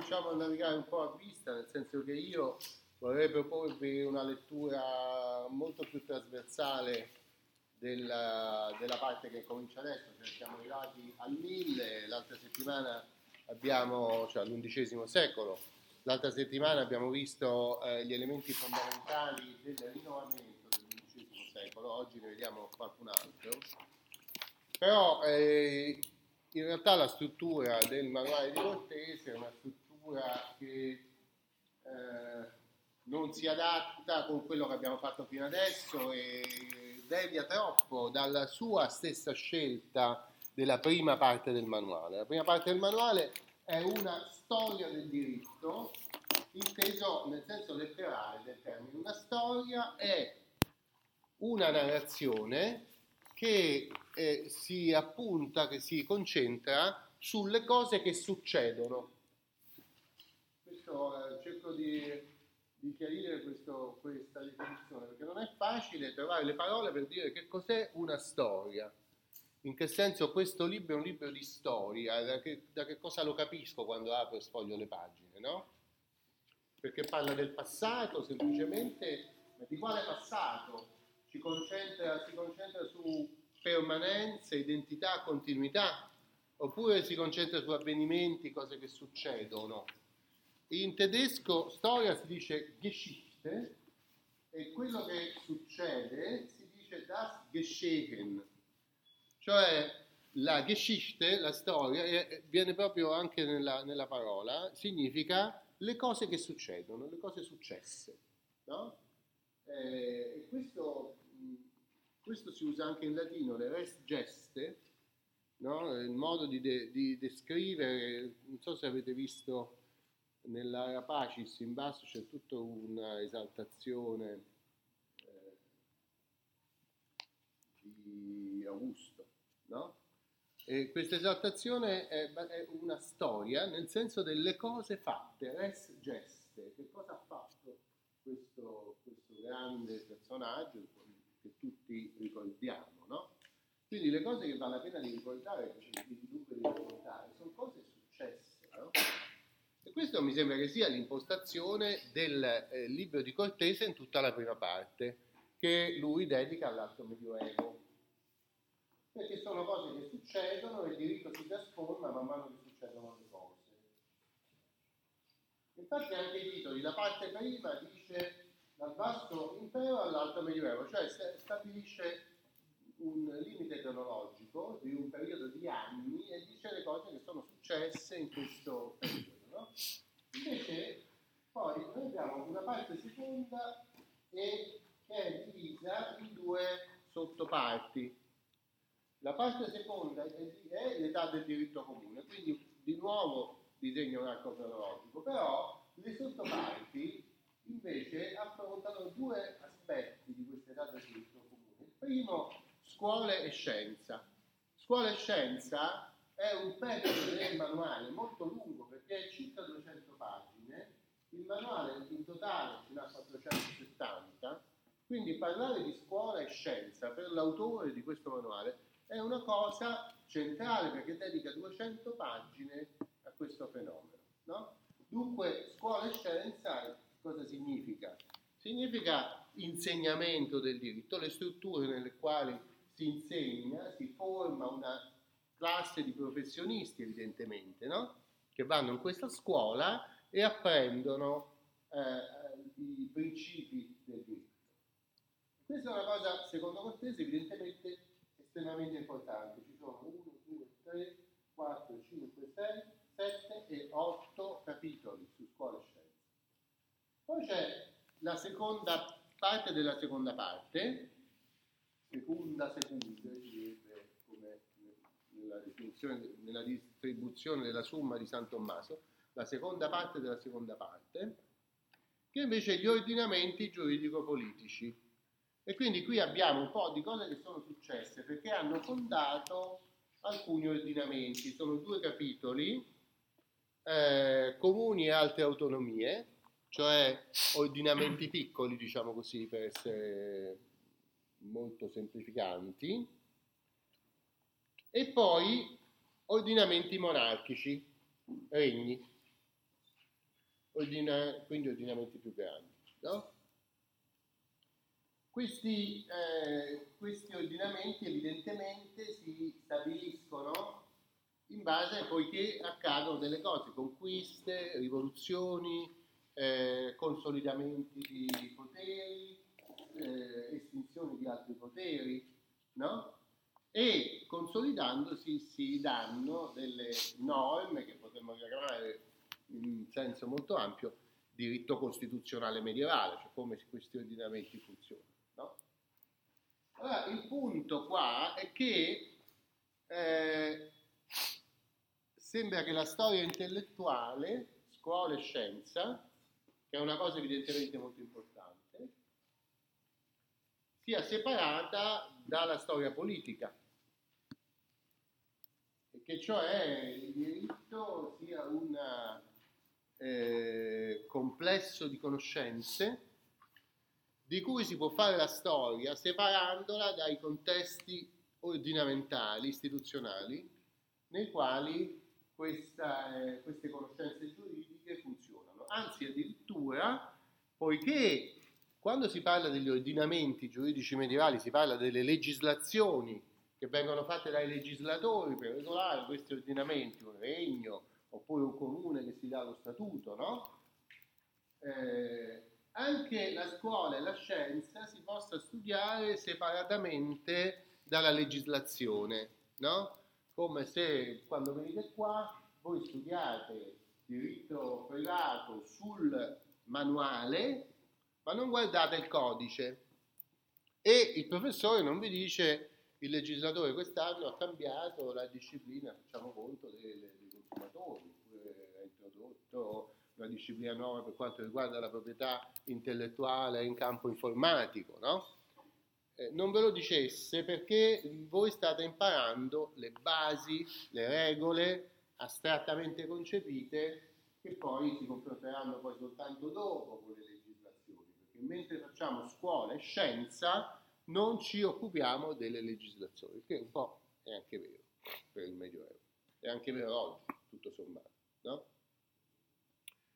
cominciamo a navigare un po' a vista, nel senso che io vorrei proporvi una lettura molto più trasversale della, della parte che comincia adesso, cioè siamo arrivati al 1000, l'altra settimana abbiamo, cioè all'undicesimo secolo, l'altra settimana abbiamo visto eh, gli elementi fondamentali del rinnovamento dell'undicesimo secolo, oggi ne vediamo qualcun altro, però eh, in realtà la struttura del manuale di Cortese è una struttura che eh, non si adatta con quello che abbiamo fatto fino adesso e devia troppo dalla sua stessa scelta della prima parte del manuale. La prima parte del manuale è una storia del diritto, inteso nel senso letterale del termine. Una storia è una narrazione che eh, si appunta, che si concentra sulle cose che succedono. Questo eh, cerco di di chiarire questo, questa definizione, perché non è facile trovare le parole per dire che cos'è una storia. In che senso questo libro è un libro di storia, da che, da che cosa lo capisco quando apro e sfoglio le pagine, no? Perché parla del passato semplicemente, ma di quale passato? Concentra, si concentra su permanenza, identità, continuità, oppure si concentra su avvenimenti, cose che succedono. In tedesco storia si dice Geschichte e quello che succede si dice das Geschehen, cioè la Geschichte, la storia, viene proprio anche nella, nella, parola, significa le cose che succedono, le cose successe. No? Eh, questo, questo, si usa anche in latino, le res geste, no? il modo di, de, di descrivere, non so se avete visto nella Pacis in basso c'è tutta un'esaltazione eh, di Augusto, no? E questa esaltazione è, è, una storia nel senso delle cose fatte, res geste, che cosa ha fatto questo, questo grande personaggio che tutti ricordiamo, no? Quindi le cose che vale la pena di ricordare, che dunque di ricordare, sono cose successe, no? E questo mi sembra che sia l'impostazione del eh, libro di Cortese in tutta la prima parte, che lui dedica all'alto medioevo. Perché sono cose che succedono e il diritto si trasforma man mano che succedono le cose. Infatti anche i titoli, la parte prima dice dal vasto impero all'alto medioevo, cioè stabilisce un limite cronologico di un periodo di anni e dice le cose che sono successe in questo periodo. Invece poi noi abbiamo una parte seconda e, che è divisa in due sottoparti. La parte seconda è l'età del diritto comune, quindi di nuovo disegno un arco cronologico, però le sottoparti invece affrontano due aspetti di questa età del diritto comune. Il primo, scuole e scienza. Scuola e scienza è un pezzo del manuale molto lungo perché è circa 200 pagine, il manuale in totale ce n'ha 470, quindi parlare di scuola e scienza per l'autore di questo manuale è una cosa centrale perché dedica 200 pagine a questo fenomeno. No? Dunque scuola e scienza cosa significa? Significa insegnamento del diritto, le strutture nelle quali si insegna, si forma una classe di professionisti evidentemente, no? che vanno in questa scuola e apprendono eh, i principi del diritto. Questa è una cosa, secondo Cortese, evidentemente estremamente importante. Ci sono 1, 2, 3, 4, 5, 6, 7 e 8 capitoli su scuola e scienza. Poi c'è la seconda parte della seconda parte, seconda seconda, nella distribuzione della somma di San Tommaso, la seconda parte della seconda parte, che invece gli ordinamenti giuridico-politici. E quindi qui abbiamo un po' di cose che sono successe perché hanno fondato alcuni ordinamenti. Sono due capitoli, eh, comuni e altre autonomie, cioè ordinamenti piccoli, diciamo così, per essere molto semplificanti, e poi ordinamenti monarchici, regni. ordina, quindi ordinamenti più grandi. No? Questi, eh, questi ordinamenti evidentemente si stabiliscono in base poiché accadono delle cose, conquiste, rivoluzioni, eh, consolidamenti di poteri, eh, estinzione di altri poteri, no? E consolidandosi si danno delle norme che potremmo chiamare in senso molto ampio diritto costituzionale medievale, cioè come questi ordinamenti funzionano. No? Allora, il punto qua è che eh, sembra che la storia intellettuale, scuola e scienza, che è una cosa evidentemente molto importante, sia separata dalla storia politica che cioè il diritto sia un eh, complesso di conoscenze di cui si può fare la storia separandola dai contesti ordinamentali, istituzionali, nei quali questa, eh, queste conoscenze giuridiche funzionano. Anzi, addirittura, poiché quando si parla degli ordinamenti giuridici medievali si parla delle legislazioni che vengono fatte dai legislatori per regolare questi ordinamenti, un regno oppure un comune che si dà lo statuto, no? Eh, anche la scuola e la scienza si possa studiare separatamente dalla legislazione, no? Come se quando venite qua voi studiate diritto privato sul manuale, ma non guardate il codice e il professore non vi dice il legislatore quest'anno ha cambiato la disciplina, facciamo conto, dei, consumatori, ha introdotto una disciplina nuova per quanto riguarda la proprietà intellettuale in campo informatico, no? eh, non ve lo dicesse perché voi state imparando le basi, le regole astrattamente concepite che poi si confronteranno poi soltanto dopo con le legislazioni, perché mentre facciamo scuola e scienza non ci occupiamo delle legislazioni, che un po' è anche vero per il Medioevo, è anche vero oggi, tutto sommato, no?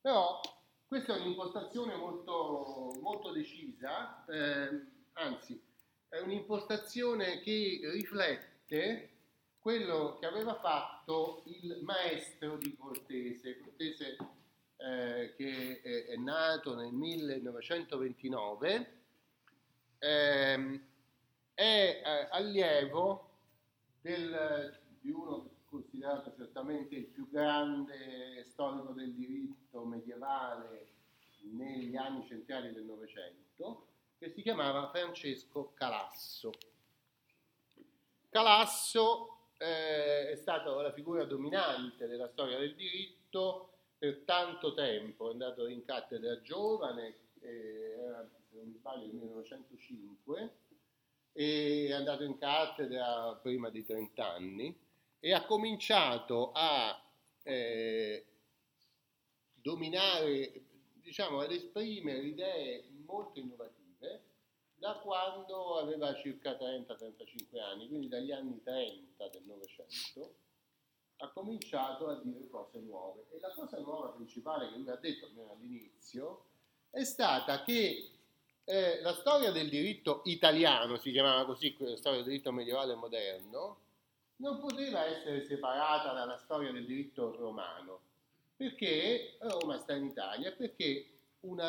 Però questa è un'impostazione molto, molto decisa, eh, anzi è un'impostazione che riflette quello che aveva fatto il maestro di Cortese, Cortese eh, che è, è, nato nel 1929, ehm, è eh, allievo del, di uno considerato certamente il più grande storico del diritto medievale negli anni centrali del Novecento, che si chiamava Francesco Calasso. Calasso eh, è stato la figura dominante della storia del diritto per tanto tempo, è andato in cattedra giovane, eh, era, mi sbaglio nel 1905, è andato in cattedra prima di 30 anni e ha cominciato a eh, dominare, diciamo, ad esprimere idee molto innovative da quando aveva circa 30-35 anni, quindi dagli anni 30 del Novecento, ha cominciato a dire cose nuove. E la cosa nuova principale che lui ha detto, almeno all'inizio, è stata che eh, la storia del diritto italiano, si chiamava così, la storia del diritto medievale e moderno, non poteva essere separata dalla storia del diritto romano, perché Roma sta in Italia, perché un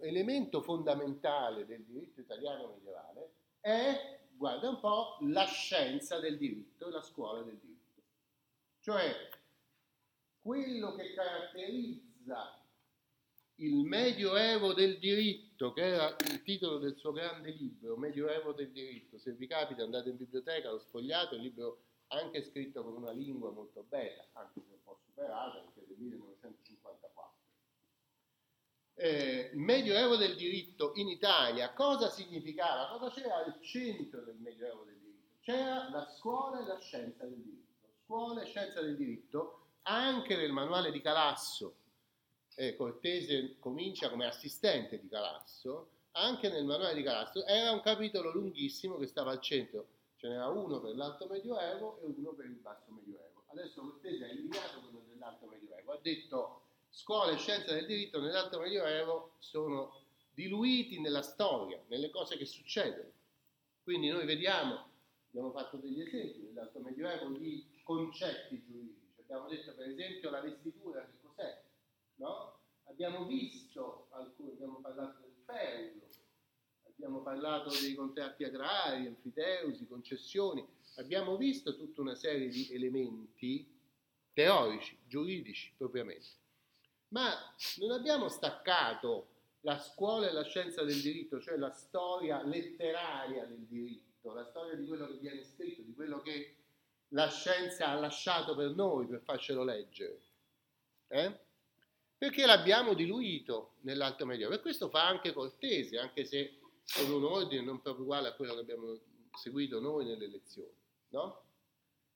elemento fondamentale del diritto italiano medievale è, guarda un po', la scienza del diritto e la scuola del diritto. Cioè, quello che caratterizza il Medioevo del diritto, che era il titolo del suo grande libro, Medioevo del diritto, se vi capita andate in biblioteca, lo sfogliate, è un libro anche scritto con una lingua molto bella, anche se un po' superata, perché è del 1954. Eh, Medioevo del diritto in Italia, cosa significava? Cosa c'era al centro del Medioevo del diritto? C'era la scuola e la scienza del diritto. Scuola e scienza del diritto, anche nel manuale di Calasso, eh, Cortese comincia come assistente di Calasso, anche nel manuale di Calasso era un capitolo lunghissimo che stava al centro ce n'era uno per l'Alto Medioevo e uno per il Basso Medioevo. Adesso Cortese ha eliminato quello dell'Alto Medioevo, ha detto scuola e scienza del diritto nell'alto medioevo sono diluiti nella storia, nelle cose che succedono. Quindi noi vediamo, abbiamo fatto degli esempi nell'alto medioevo di concetti giuridici. Abbiamo detto per esempio la vestitura cos'è, no? Abbiamo visto, alcuni, abbiamo parlato del feudo, abbiamo parlato dei contratti agrari, enfiteusi, concessioni, abbiamo visto tutta una serie di elementi teorici, giuridici propriamente. Ma non abbiamo staccato la scuola e la scienza del diritto, cioè la storia letteraria del diritto, la storia di quello che viene scritto, di quello che la scienza ha lasciato per noi per farcelo leggere. Eh? Perché l'abbiamo diluito nell'Alto Medioevo e questo fa anche Cortese, anche se con un ordine non proprio uguale a quello che abbiamo seguito noi nelle lezioni. No?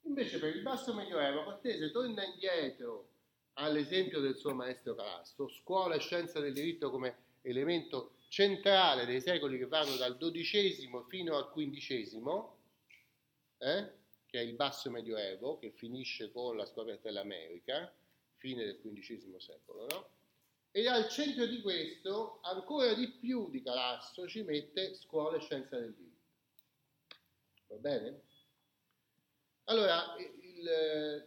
Invece per il Basso Medioevo Cortese torna indietro all'esempio del suo maestro Calasso, scuola e scienza del diritto come elemento centrale dei secoli che vanno dal XII fino al XV, eh, che è il basso medioevo, che finisce con la scoperta dell'America, fine del XV secolo, no? E al centro di questo, ancora di più di Calasso, ci mette scuola e scienza del diritto. Va bene? Allora, il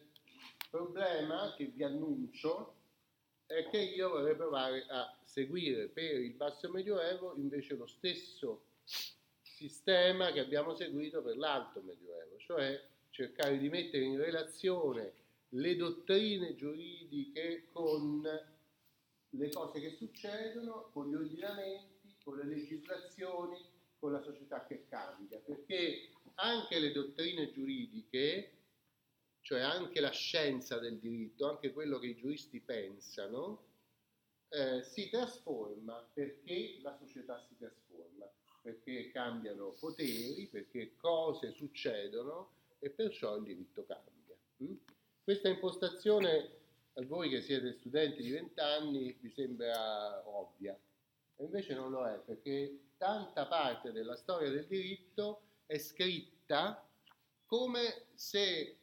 problema che vi annuncio è che io vorrei provare a seguire per il basso medioevo invece lo stesso sistema che abbiamo seguito per l'alto medioevo, cioè cercare di mettere in relazione le dottrine giuridiche con le cose che succedono, con gli ordinamenti, con le legislazioni, con la società che cambia, perché anche le dottrine giuridiche cioè anche la scienza del diritto, anche quello che i giuristi pensano, eh, si trasforma perché la società si trasforma, perché cambiano poteri, perché cose succedono e perciò il diritto cambia. Mm? Questa impostazione a voi che siete studenti di vent'anni vi sembra ovvia, e invece non lo è, perché tanta parte della storia del diritto è scritta come se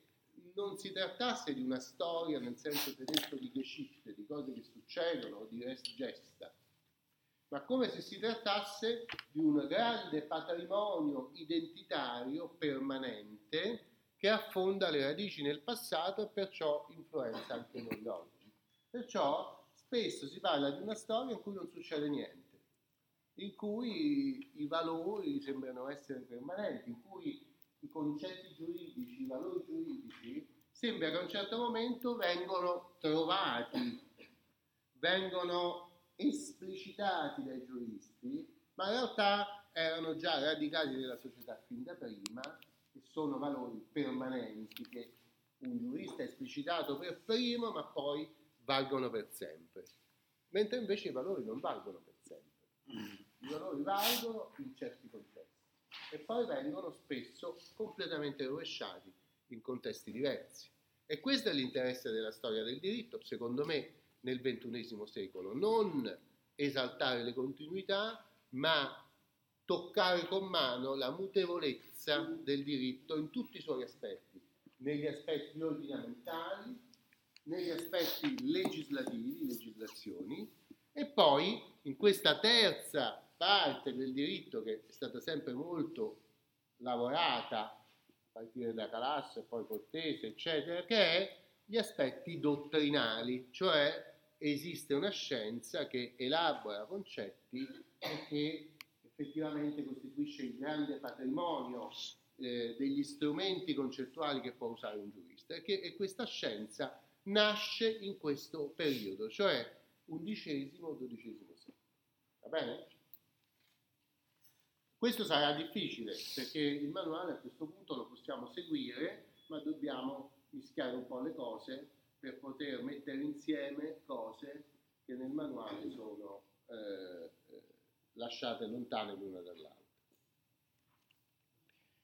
non si trattasse di una storia nel senso tedesco di Geschichte, di cose che succedono di res gesta, ma come se si trattasse di un grande patrimonio identitario permanente che affonda le radici nel passato e perciò influenza anche noi oggi. Perciò spesso si parla di una storia in cui non succede niente, in cui i valori sembrano essere permanenti, in cui i concetti giuridici, i valori giuridici, sembra che a un certo momento vengono trovati, vengono esplicitati dai giuristi, ma in realtà erano già radicati nella società fin da prima sono valori permanenti che un giurista ha esplicitato per primo, ma poi valgono per sempre. Mentre invece i valori non valgono per sempre. I valori valgono in certi contesti e poi vengono spesso completamente rovesciati in contesti diversi. E questo è l'interesse della storia del diritto, secondo me, nel XXI secolo. Non esaltare le continuità, ma toccare con mano la mutevolezza del diritto in tutti i suoi aspetti, negli aspetti ordinamentali, negli aspetti legislativi, legislazioni, e poi in questa terza parte del diritto che è stata sempre molto lavorata a partire da Calasso e poi Cortese, eccetera, che è gli aspetti dottrinali, cioè esiste una scienza che elabora concetti e che effettivamente costituisce il grande patrimonio eh, degli strumenti concettuali che può usare un giurista e, che, e questa scienza nasce in questo periodo, cioè XI-XII secolo. Va bene? Questo sarà difficile perché il manuale a questo punto lo possiamo seguire, ma dobbiamo mischiare un po' le cose per poter mettere insieme cose che nel manuale sono eh, lasciate lontane l'una dall'altra.